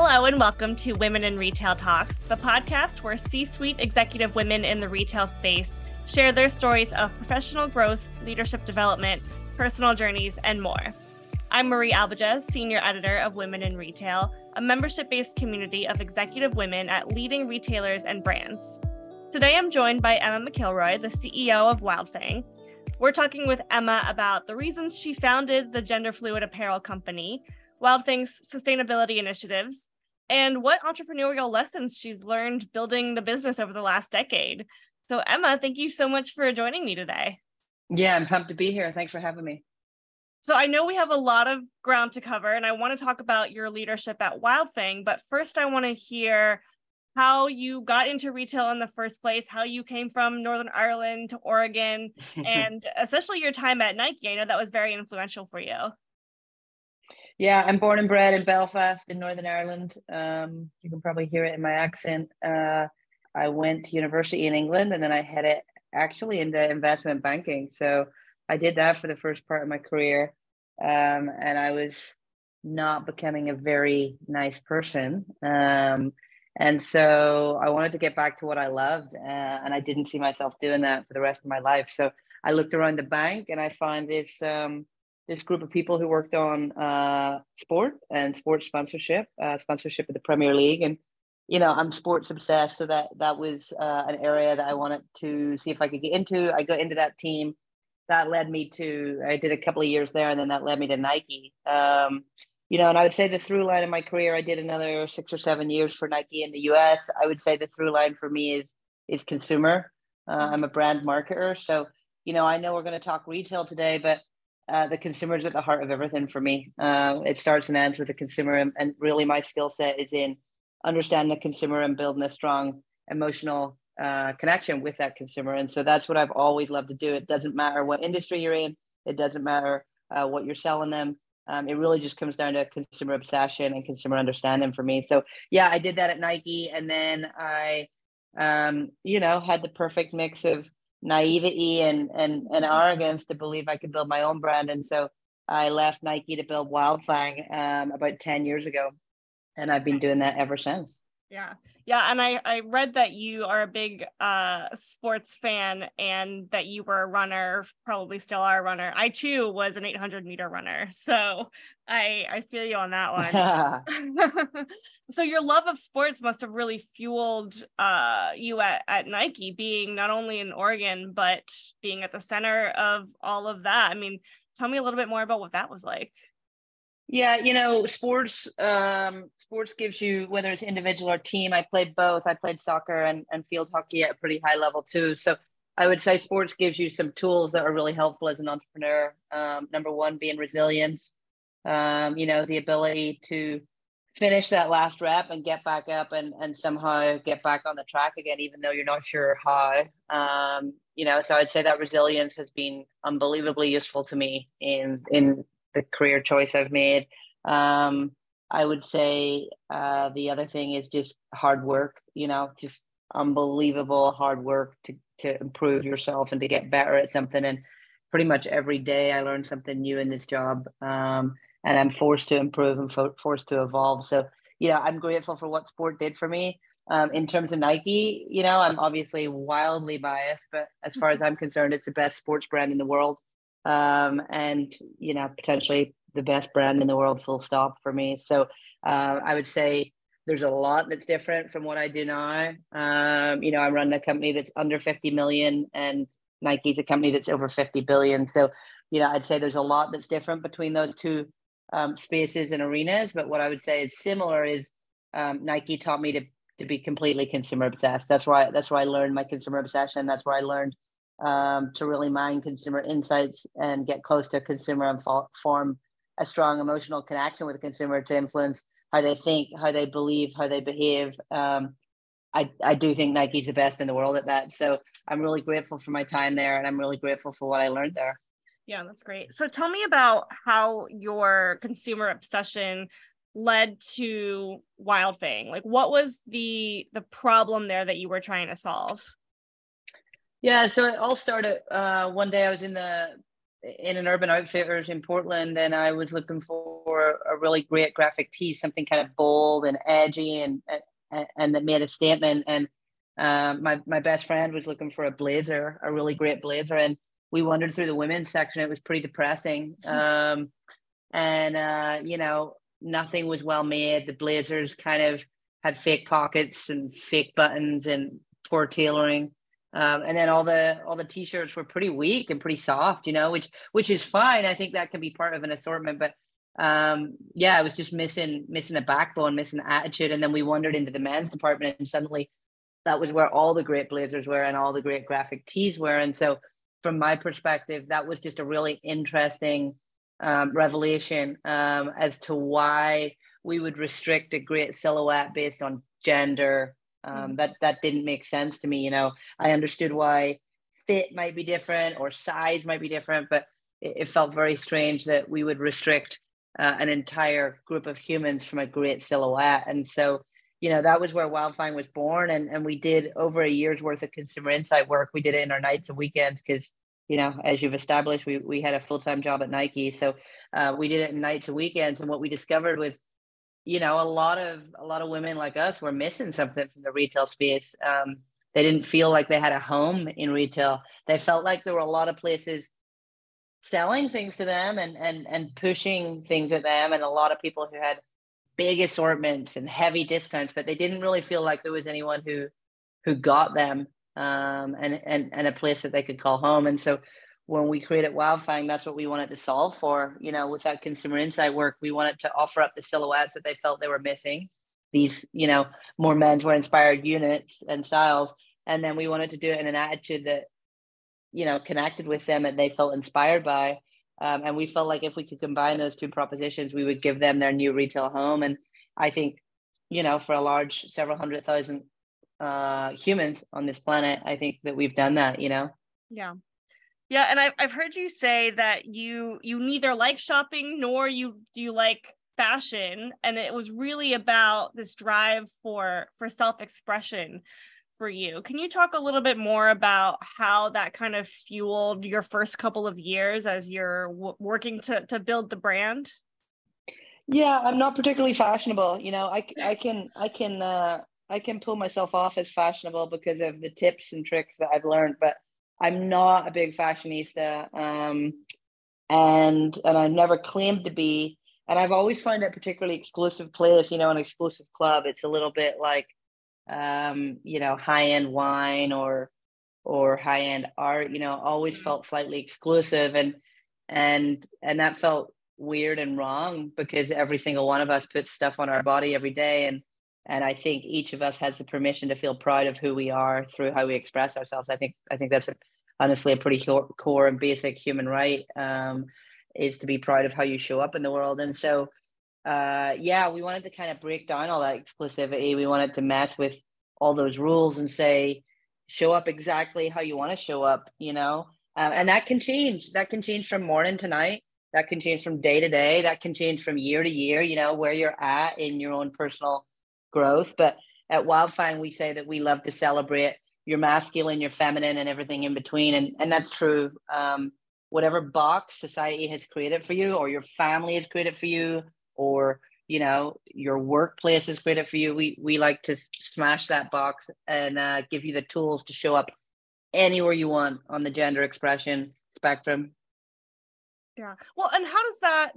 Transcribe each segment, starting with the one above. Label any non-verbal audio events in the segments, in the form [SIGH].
Hello, and welcome to Women in Retail Talks, the podcast where C suite executive women in the retail space share their stories of professional growth, leadership development, personal journeys, and more. I'm Marie Albiges, Senior Editor of Women in Retail, a membership based community of executive women at leading retailers and brands. Today I'm joined by Emma McIlroy, the CEO of Wildfang. We're talking with Emma about the reasons she founded the gender fluid apparel company, Wildfang's sustainability initiatives, and what entrepreneurial lessons she's learned building the business over the last decade. So, Emma, thank you so much for joining me today. Yeah, I'm pumped to be here. Thanks for having me. So, I know we have a lot of ground to cover, and I want to talk about your leadership at Wildfang. But first, I want to hear how you got into retail in the first place, how you came from Northern Ireland to Oregon, [LAUGHS] and especially your time at Nike. I know that was very influential for you. Yeah, I'm born and bred in Belfast in Northern Ireland. Um, you can probably hear it in my accent. Uh, I went to university in England and then I headed actually into investment banking. So I did that for the first part of my career. Um, and I was not becoming a very nice person. Um, and so I wanted to get back to what I loved. Uh, and I didn't see myself doing that for the rest of my life. So I looked around the bank and I found this. Um, this group of people who worked on uh, sport and sports sponsorship, uh, sponsorship of the Premier League, and you know I'm sports obsessed, so that that was uh, an area that I wanted to see if I could get into. I got into that team. That led me to I did a couple of years there, and then that led me to Nike. Um, you know, and I would say the through line in my career, I did another six or seven years for Nike in the U.S. I would say the through line for me is is consumer. Uh, I'm a brand marketer, so you know I know we're going to talk retail today, but uh, the consumer is at the heart of everything for me. Uh, it starts and ends with the consumer, and, and really my skill set is in understanding the consumer and building a strong emotional uh, connection with that consumer. And so that's what I've always loved to do. It doesn't matter what industry you're in. It doesn't matter uh, what you're selling them. Um, it really just comes down to consumer obsession and consumer understanding for me. So yeah, I did that at Nike, and then I, um, you know, had the perfect mix of naivety and, and, and arrogance to believe I could build my own brand. And so I left Nike to build Wildfang um, about 10 years ago. And I've been doing that ever since. Yeah. Yeah. And I, I read that you are a big uh, sports fan and that you were a runner, probably still are a runner. I too was an 800 meter runner. So I, I feel you on that one. [LAUGHS] [LAUGHS] so your love of sports must have really fueled uh, you at, at Nike, being not only in Oregon, but being at the center of all of that. I mean, tell me a little bit more about what that was like. Yeah, you know, sports um, sports gives you whether it's individual or team. I played both. I played soccer and, and field hockey at a pretty high level too. So I would say sports gives you some tools that are really helpful as an entrepreneur. Um, number one being resilience. Um, you know, the ability to finish that last rep and get back up and, and somehow get back on the track again, even though you're not sure how. Um, you know, so I'd say that resilience has been unbelievably useful to me in in the career choice I've made. Um, I would say uh, the other thing is just hard work. You know, just unbelievable hard work to to improve yourself and to get better at something. And pretty much every day I learn something new in this job, um, and I'm forced to improve and fo- forced to evolve. So yeah, I'm grateful for what sport did for me. Um, in terms of Nike, you know, I'm obviously wildly biased, but as far as I'm concerned, it's the best sports brand in the world um, and you know potentially the best brand in the world full stop for me. So uh, i would say there's a lot that's different from what i do now. Um, you know i'm running a company that's under 50 million and nike's a company that's over 50 billion. So you know i'd say there's a lot that's different between those two um, spaces and arenas. But what i would say is similar is um, nike taught me to to be completely consumer obsessed. That's why that's why i learned my consumer obsession. That's where i learned um, to really mine consumer insights and get close to consumer and fo- form a strong emotional connection with the consumer to influence how they think, how they believe, how they behave. Um, I, I do think Nike's the best in the world at that. So I'm really grateful for my time there and I'm really grateful for what I learned there. Yeah, that's great. So tell me about how your consumer obsession led to Wildfang. Like what was the the problem there that you were trying to solve? Yeah, so it all started uh, one day I was in the in an Urban Outfitters in Portland, and I was looking for a really great graphic tee, something kind of bold and edgy, and and, and that made a statement. And um, my my best friend was looking for a blazer, a really great blazer, and we wandered through the women's section. It was pretty depressing, um, and uh, you know nothing was well made. The blazers kind of had fake pockets and fake buttons and poor tailoring. Um, and then all the all the t-shirts were pretty weak and pretty soft, you know, which which is fine. I think that can be part of an assortment, but um, yeah, I was just missing missing a backbone, missing attitude. And then we wandered into the men's department, and suddenly that was where all the great blazers were and all the great graphic tees were. And so, from my perspective, that was just a really interesting um, revelation um, as to why we would restrict a great silhouette based on gender um, mm. that that didn't make sense to me you know? I understood why fit might be different or size might be different but it, it felt very strange that we would restrict uh, an entire group of humans from a great silhouette. And so you know that was where Wildfang was born and and we did over a year's worth of consumer insight work. We did it in our nights and weekends because you know as you've established we, we had a full-time job at nike. So uh, we did it in nights and weekends and what we discovered was you know, a lot of a lot of women like us were missing something from the retail space. Um, they didn't feel like they had a home in retail. They felt like there were a lot of places selling things to them and and and pushing things at them, and a lot of people who had big assortments and heavy discounts, but they didn't really feel like there was anyone who who got them um, and and and a place that they could call home. And so when we created Wildfang, that's what we wanted to solve for. You know, with that consumer insight work, we wanted to offer up the silhouettes that they felt they were missing, these, you know, more menswear inspired units and styles. And then we wanted to do it in an attitude that, you know, connected with them and they felt inspired by. Um, and we felt like if we could combine those two propositions, we would give them their new retail home. And I think, you know, for a large several hundred thousand uh, humans on this planet, I think that we've done that, you know? Yeah. Yeah, and I've I've heard you say that you you neither like shopping nor you do you like fashion, and it was really about this drive for for self expression for you. Can you talk a little bit more about how that kind of fueled your first couple of years as you're w- working to to build the brand? Yeah, I'm not particularly fashionable. You know, I I [LAUGHS] can I can uh, I can pull myself off as fashionable because of the tips and tricks that I've learned, but I'm not a big fashionista, um, and and I've never claimed to be. And I've always found a particularly exclusive place, you know, an exclusive club. It's a little bit like, um, you know, high end wine or or high end art. You know, always mm-hmm. felt slightly exclusive, and and and that felt weird and wrong because every single one of us puts stuff on our body every day, and and I think each of us has the permission to feel proud of who we are through how we express ourselves. I think I think that's a, honestly a pretty core and basic human right um, is to be proud of how you show up in the world. And so, uh, yeah, we wanted to kind of break down all that exclusivity. We wanted to mess with all those rules and say, show up exactly how you want to show up. You know, um, and that can change. That can change from morning to night. That can change from day to day. That can change from year to year. You know, where you're at in your own personal growth. But at Wildfang, we say that we love to celebrate your masculine, your feminine, and everything in between. And, and that's true. Um, whatever box society has created for you, or your family has created for you, or you know your workplace has created for you, we we like to smash that box and uh, give you the tools to show up anywhere you want on the gender expression spectrum. Yeah. Well, and how does that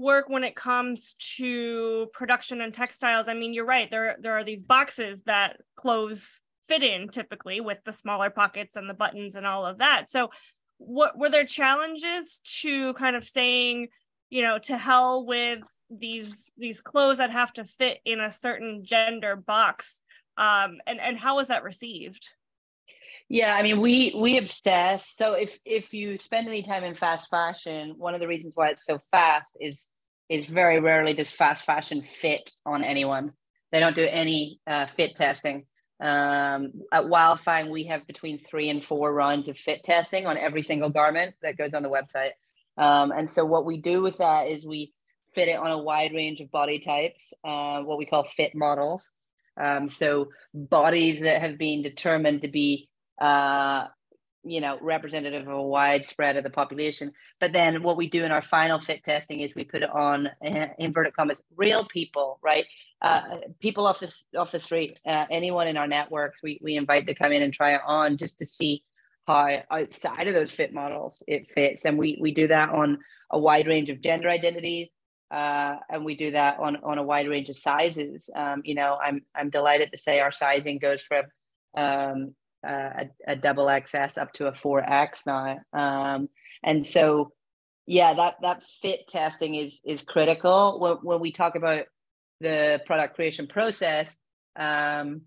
work when it comes to production and textiles i mean you're right there there are these boxes that clothes fit in typically with the smaller pockets and the buttons and all of that. So what were there challenges to kind of saying you know to hell with these these clothes that have to fit in a certain gender box? Um and and how was that received yeah, I mean, we we obsess. So if if you spend any time in fast fashion, one of the reasons why it's so fast is is very rarely does fast fashion fit on anyone. They don't do any uh, fit testing. Um, at Wildfang, we have between three and four rounds of fit testing on every single garment that goes on the website. Um, and so what we do with that is we fit it on a wide range of body types, uh, what we call fit models. Um, so bodies that have been determined to be uh, you know representative of a wide spread of the population. But then what we do in our final fit testing is we put it on uh, inverted commas real people right? Uh, people off the off the street uh, anyone in our networks we, we invite to come in and try it on just to see how outside of those fit models it fits. And we we do that on a wide range of gender identities uh, and we do that on on a wide range of sizes. Um, you know i'm i'm delighted to say our sizing goes from um, a, a, double XS up to a 4X now. Um, and so, yeah, that, that fit testing is, is critical. When, when we talk about the product creation process, um,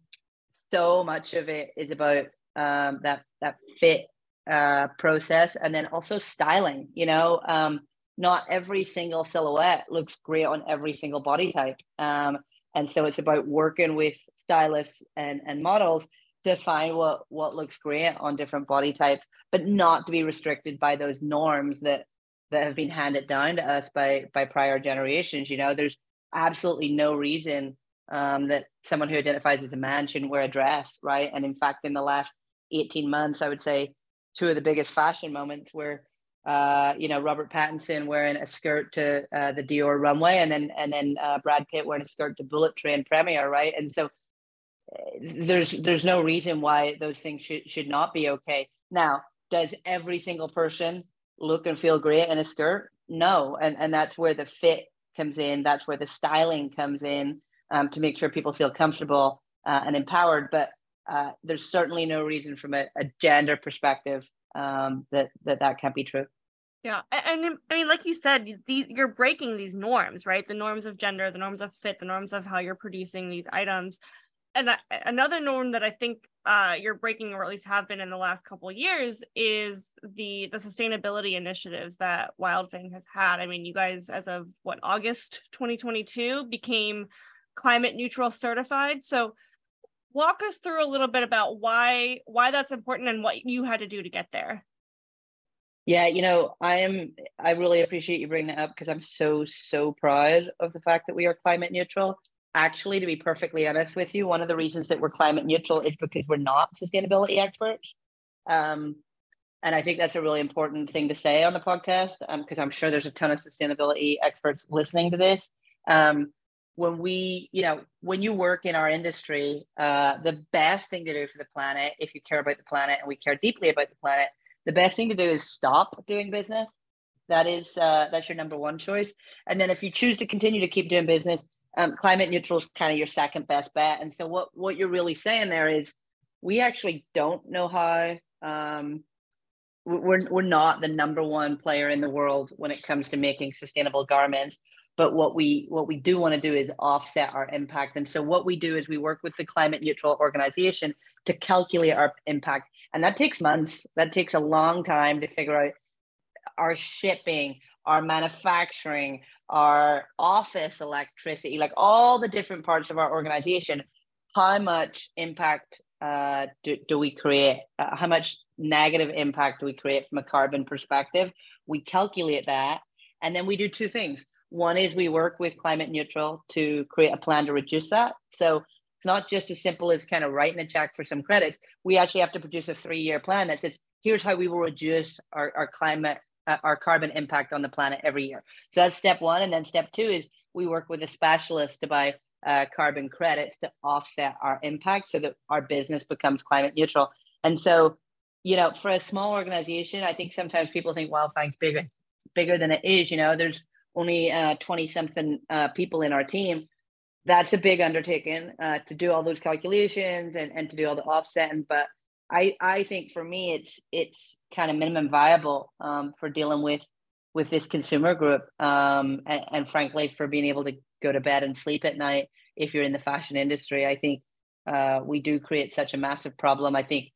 so much of it is about um, that, that fit uh, process and then also styling, you know, um, not every single silhouette looks great on every single body type. Um, and so it's about working with stylists and, and models define what what looks great on different body types, but not to be restricted by those norms that that have been handed down to us by by prior generations. You know, there's absolutely no reason um, that someone who identifies as a man shouldn't wear a dress, right? And in fact, in the last 18 months, I would say two of the biggest fashion moments were uh, you know, Robert Pattinson wearing a skirt to uh, the Dior runway, and then and then uh, Brad Pitt wearing a skirt to Bullet Train premiere, right? And so there's there's no reason why those things should should not be okay. Now, does every single person look and feel great in a skirt? No, and and that's where the fit comes in. That's where the styling comes in um, to make sure people feel comfortable uh, and empowered. But uh, there's certainly no reason from a, a gender perspective um, that that that can't be true. Yeah, and I mean, like you said, these you're breaking these norms, right? The norms of gender, the norms of fit, the norms of how you're producing these items and another norm that I think uh, you're breaking, or at least have been in the last couple of years, is the the sustainability initiatives that Wildfang has had. I mean, you guys, as of what August 2022, became climate neutral certified. So, walk us through a little bit about why why that's important and what you had to do to get there. Yeah, you know, I am. I really appreciate you bringing it up because I'm so so proud of the fact that we are climate neutral actually, to be perfectly honest with you, one of the reasons that we're climate neutral is because we're not sustainability experts. Um, and I think that's a really important thing to say on the podcast because um, I'm sure there's a ton of sustainability experts listening to this. Um, when we, you know, when you work in our industry, uh, the best thing to do for the planet, if you care about the planet and we care deeply about the planet, the best thing to do is stop doing business. That is, uh, that's your number one choice. And then if you choose to continue to keep doing business, um, climate neutral is kind of your second best bet. And so what what you're really saying there is we actually don't know how um, we're we're not the number one player in the world when it comes to making sustainable garments. But what we what we do want to do is offset our impact. And so what we do is we work with the climate neutral organization to calculate our impact. And that takes months. That takes a long time to figure out our shipping, our manufacturing, our office electricity, like all the different parts of our organization, how much impact uh, do, do we create? Uh, how much negative impact do we create from a carbon perspective? We calculate that. And then we do two things. One is we work with climate neutral to create a plan to reduce that. So it's not just as simple as kind of writing a check for some credits. We actually have to produce a three year plan that says, here's how we will reduce our, our climate our carbon impact on the planet every year. So that's step one. And then step two is we work with a specialist to buy uh, carbon credits to offset our impact so that our business becomes climate neutral. And so, you know, for a small organization, I think sometimes people think Wildfang's bigger, bigger than it is. You know, there's only 20 uh, something uh, people in our team. That's a big undertaking uh, to do all those calculations and, and to do all the offsetting. But I I think for me it's it's kind of minimum viable um, for dealing with with this consumer group um, and, and, frankly for being able to go to bed and sleep at night if you're in the fashion industry. I think uh, we do create such a massive problem. I think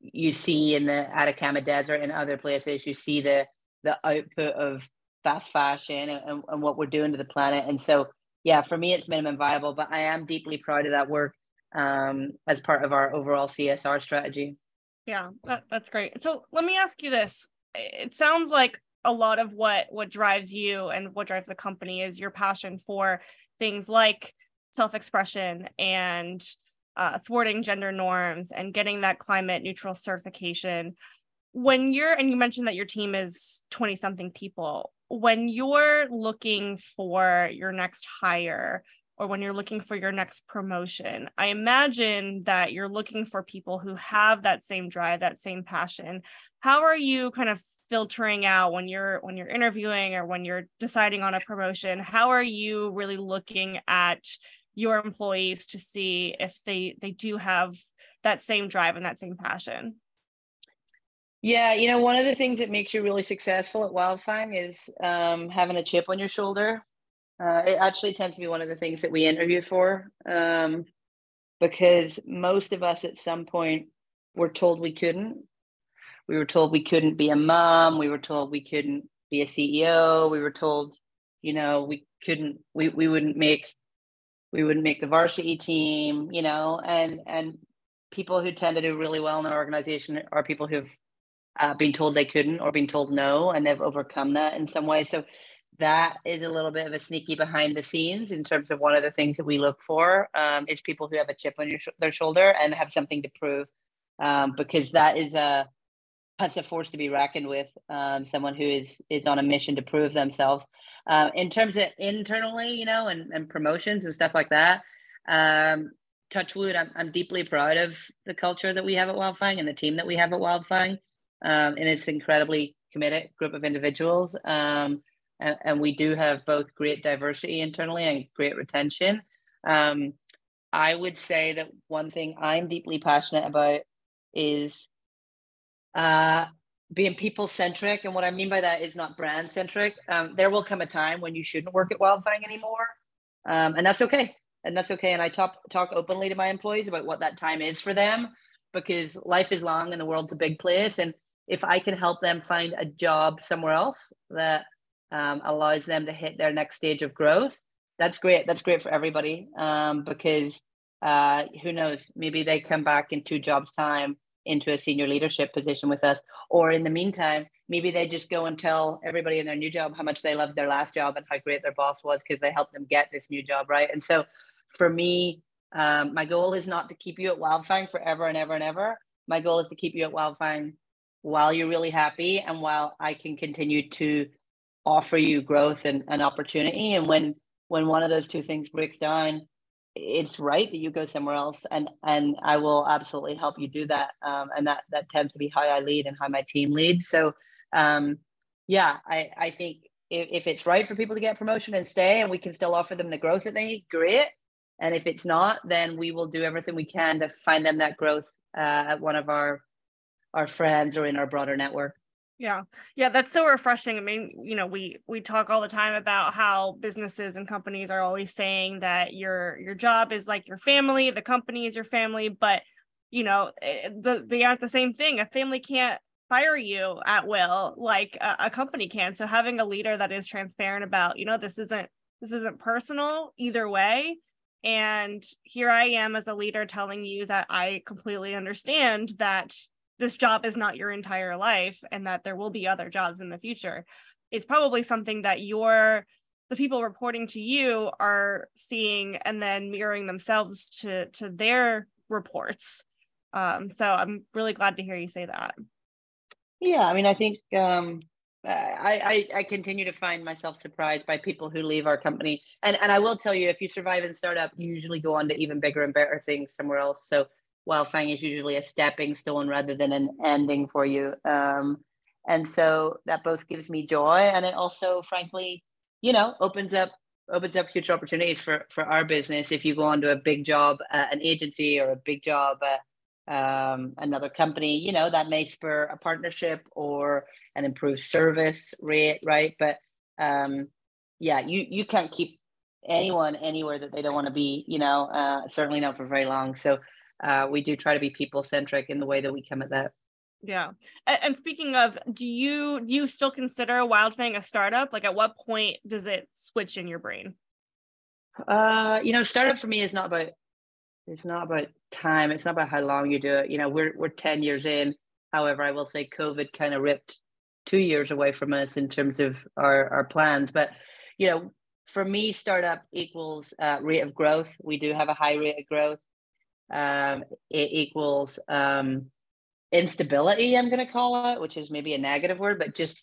you see in the atacama desert and other places you see the the output of fast fashion and, and what we're doing to the planet. And so yeah for me it's minimum viable but i am deeply proud of that work um, as part of our overall CSR strategy. Yeah, that, that's great. So let me ask you this. It sounds like a lot of what what drives you and what drives the company is your passion for things like self-expression and uh, thwarting gender norms and getting that climate neutral certification. when you're and you mentioned that your team is 20 something people when you're looking for your next hire or when you're looking for your next promotion. I imagine that you're looking for people who have that same drive that same passion. How are you kind of filtering out when you're when you're interviewing or when you're deciding on a promotion? How are you really looking at your employees to see if they they do have that same drive and that same passion? Yeah, you know, one of the things that makes you really successful at Wildfang is um, having a chip on your shoulder. Uh, it actually tends to be one of the things that we interview for um, because most of us at some point were told we couldn't. We were told we couldn't be a mom. We were told we couldn't be a CEO. We were told, you know, we couldn't, we, we wouldn't make, we wouldn't make the varsity team, you know, and, and people who tend to do really well in an organization are people who've uh, been told they couldn't or been told no, and they've overcome that in some way. So that is a little bit of a sneaky behind the scenes in terms of one of the things that we look for um, is people who have a chip on sh- their shoulder and have something to prove, um, because that is a that's a force to be reckoned with. Um, someone who is is on a mission to prove themselves. Uh, in terms of internally, you know, and, and promotions and stuff like that. Um, touchwood, I'm, I'm deeply proud of the culture that we have at Wildfang and the team that we have at Wildfang um, and it's an incredibly committed group of individuals. And, and, we do have both great diversity internally and great retention. Um, I would say that one thing I'm deeply passionate about is uh, being people centric. And what I mean by that is not brand centric. Um, there will come a time when you shouldn't work at Wildfang anymore. Um, and that's okay. And that's okay. And I talk, talk openly to my employees about what that time is for them because life is long and the world's a big place. And if I can help them find a job somewhere else that um, allows them to hit their next stage of growth, that's great. That's great for everybody um, because uh, who knows, maybe they come back in two jobs' time into a senior leadership position with us. Or in the meantime, maybe they just go and tell everybody in their new job how much they loved their last job and how great their boss was because they helped them get this new job, right? And so for me, um, my goal is not to keep you at Wildfang forever and ever and ever. My goal is to keep you at Wildfang while you're really happy and while I can continue to offer you growth and, and opportunity. And when when one of those two things breaks down, it's right that you go somewhere else and and I will absolutely help you do that. Um, and that that tends to be how I lead and how my team leads. So um, yeah, I, I think if, if it's right for people to get promotion and stay and we can still offer them the growth that they need, great. And if it's not, then we will do everything we can to find them that growth uh, at one of our our friends or in our broader network yeah. Yeah that's so refreshing. I mean you know we we talk all the time about how businesses and companies are always saying that your your job is like your family the company is your family but you know eh, the, they aren't the same thing. A family can't fire you at will like a, a company can. So having a leader that is transparent about you know this isn't this isn't personal either way. And here i am as a leader telling you that i completely understand that this job is not your entire life and that there will be other jobs in the future it's probably something that your the people reporting to you are seeing and then mirroring themselves to to their reports. Um, so i'm really glad to hear you say that. Yeah i mean i think um, I, I, I continue to find myself surprised by people who leave our company. And and i will tell you if you survive in startup you usually go on to even bigger and better things somewhere else. So Wildfang is usually a stepping stone rather than an ending for you. Um, and so that both gives me joy and it also, frankly, you know, opens up opens up future opportunities for for our business. If you go on to a big job at an agency or a big job at um, another company you know that may spur a partnership or an improved service rate right? But um, yeah you you can't keep anyone anywhere that they don't want to be you know uh, certainly not for very long. So uh, we do try to be people centric in the way that we come at that. Yeah. And, speaking of, do you do you still consider Wildfang a startup? Like, at what point does it switch in your brain? Uh, you know, startup for me is not about it's not about time. It's not about how long you do it. You know, we're we're ten years in. However, I will say COVID kind of ripped two years away from us in terms of our our plans. But you know, for me, startup equals uh, rate of growth. We do have a high rate of growth um, it equals um, instability, I'm going to call it, which is maybe a negative word, but just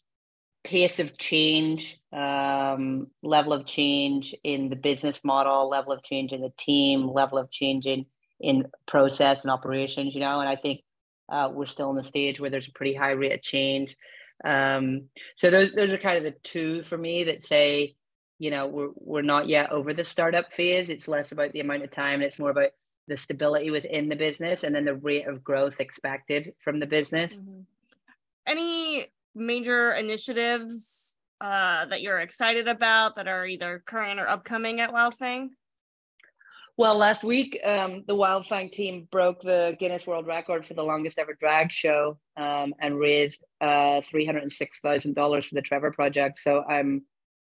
pace of change, um, level of change in the business model, level of change in the team, level of change in, in process and operations, you know, and I think uh, we're still in the stage where there's a pretty high rate of change. Um, so those, those are kind of the two for me that say, you know, we're, we're not yet over the startup phase. It's less about the amount of time. And it's more about the stability within the business and then the rate of growth expected from the business. Mm-hmm. Any major initiatives uh, that you're excited about that are either current or upcoming at Wildfang? Well, last week, um, the Wildfang team broke the Guinness World Record for the longest ever drag show um, and raised uh, $306,000 for the Trevor Project. So I'm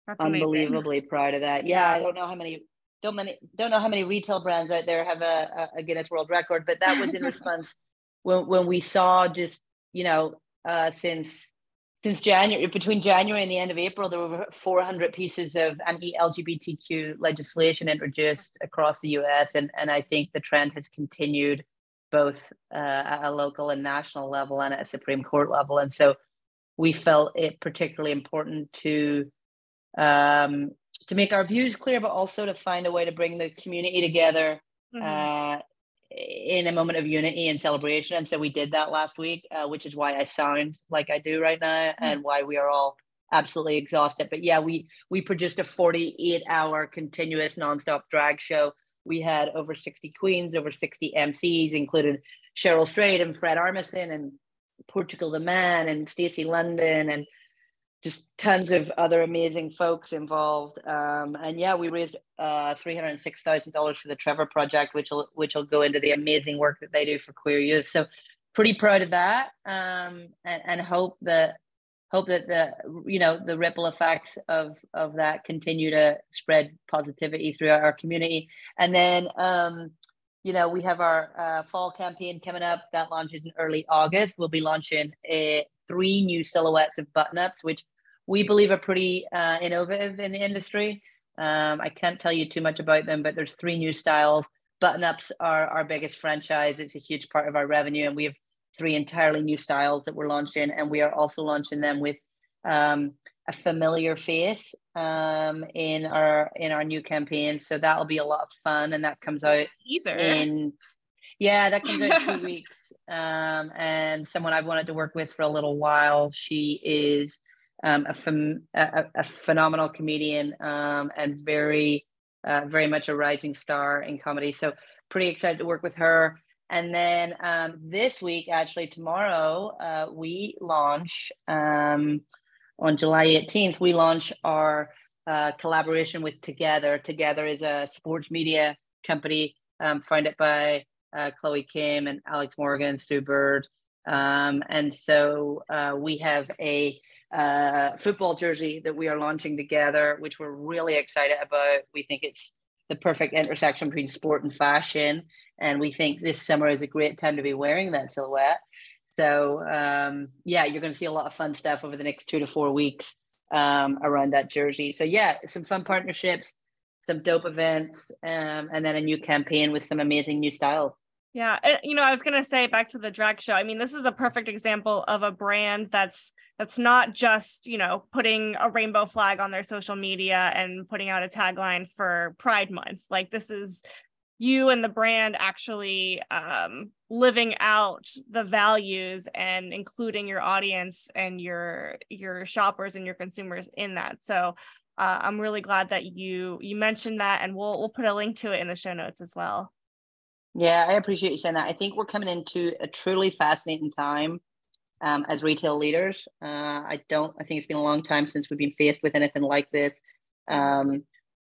That's unbelievably amazing. proud of that. Yeah, I don't know how many don't many don't know how many retail brands out there have a, a Guinness World Record, but that was in response [LAUGHS] when when we saw just you know uh, since since January, between January and the end of April, there were 400 pieces of anti-LGBTQ legislation introduced across the U.S., and and I think the trend has continued both uh, at a local and national level and at a Supreme Court level, and so we felt it particularly important to um, to make our views clear, but also to find a way to bring the community together mm-hmm. uh, in a moment of unity and celebration. And so we did that last week, uh, which is why I sound like I do right now mm-hmm. and why we are all absolutely exhausted. But yeah, we we produced a 48 hour continuous nonstop drag show. We had over 60 queens, over 60 MCs, included Cheryl Strayed and Fred Armisen and Portugal the Man and Stacy London and just tons of other amazing folks involved. Um, and yeah, we raised uh, three hundred six thousand dollars for the Trevor Project, which will which will go into the amazing work that they do for queer youth. So pretty proud of that, um, and and hope that hope that the you know the ripple effects of of that continue to spread positivity throughout our community. And then um, you know we have our uh, fall campaign coming up that launches in early August. We'll be launching a three new silhouettes of button ups, which we believe are pretty uh, innovative in the industry. Um, I can't tell you too much about them, but there's three new styles. Button ups are our biggest franchise. It's a huge part of our revenue, and we have three entirely new styles that we're launching, and we are also launching them with um, a familiar face um, in our in our new campaign. So that'll be a lot of fun, and that comes out in yeah, that comes out in two [LAUGHS] weeks. Um, and someone I've wanted to work with for a little while. She is um, a, ph- a, a, phenomenal comedian um, and very, uh, very much a rising star in comedy. So pretty excited to work with her. And then um, this week, actually tomorrow, uh, we launch um, on July 18th. We launch our uh, collaboration with TOGETHXR. TOGETHXR is a sports media company um, founded by uh, Chloe Kim and Alex Morgan, Sue Bird. Um, and so uh, we have a uh, football jersey that we are launching together, which we're really excited about. We think it's the perfect intersection between sport and fashion. And we think this summer is a great time to be wearing that silhouette. So, um, yeah, you're going to see a lot of fun stuff over the next two to four weeks um, around that jersey. So, yeah, some fun partnerships, some dope events, um, and then a new campaign with some amazing new styles. Yeah, you know, I was gonna say back to the drag show. I mean, this is a perfect example of a brand that's that's not just you know putting a rainbow flag on their social media and putting out a tagline for Pride Month. Like this is you and the brand actually um, living out the values and including your audience and your your shoppers and your consumers in that. So uh, I'm really glad that you you mentioned that, and we'll we'll put a link to it in the show notes as well. Yeah, I appreciate you saying that. I think we're coming into a truly fascinating time um, as retail leaders. Uh, I don't, I think it's been a long time since we've been faced with anything like this, um,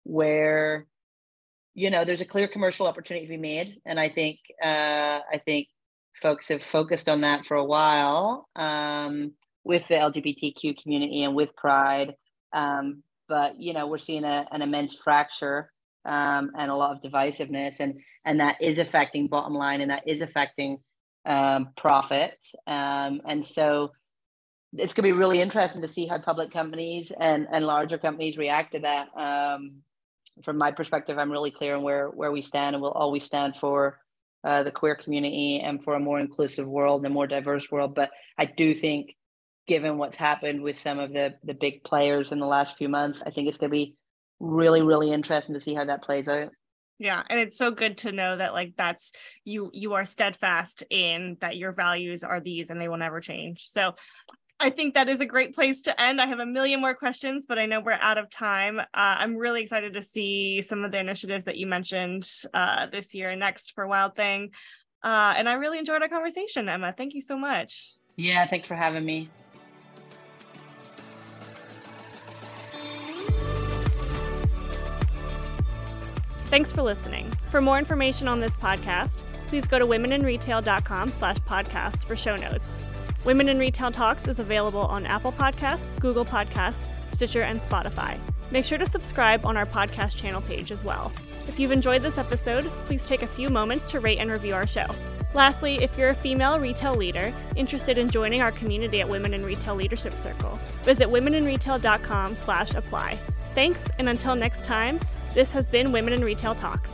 where, you know, there's a clear commercial opportunity to be made. And I think, uh, I think folks have focused on that for a while um, with the LGBTQ community and with Pride. Um, but, you know, we're seeing a, an immense fracture um, and a lot of divisiveness, and and that is affecting bottom line, and that is affecting um, profits. Um, and so it's going to be really interesting to see how public companies and and larger companies react to that. Um, from my perspective, I'm really clear on where where we stand, and we'll always stand for uh, the queer community and for a more inclusive world and a more diverse world. But I do think, given what's happened with some of the the big players in the last few months, I think it's going to be really, really interesting to see how that plays out. Yeah, and it's so good to know that like that's you you are steadfast in that your values are these and they will never change. So I think that is a great place to end. I have a million more questions, but I know we're out of time. Uh, I'm really excited to see some of the initiatives that you mentioned uh, this year and next for Wildfang. Uh, and I really enjoyed our conversation, Emma. Thank you so much. Yeah, thanks for having me. Thanks for listening. For more information on this podcast, please go to womeninretail.com slash podcasts for show notes. Women in Retail Talks is available on Apple Podcasts, Google Podcasts, Stitcher, and Spotify. Make sure to subscribe on our podcast channel page as well. If you've enjoyed this episode, please take a few moments to rate and review our show. Lastly, if you're a female retail leader interested in joining our community at Women in Retail Leadership Circle, visit womeninretail.com slash apply. Thanks, and until next time, this has been Women in Retail Talks.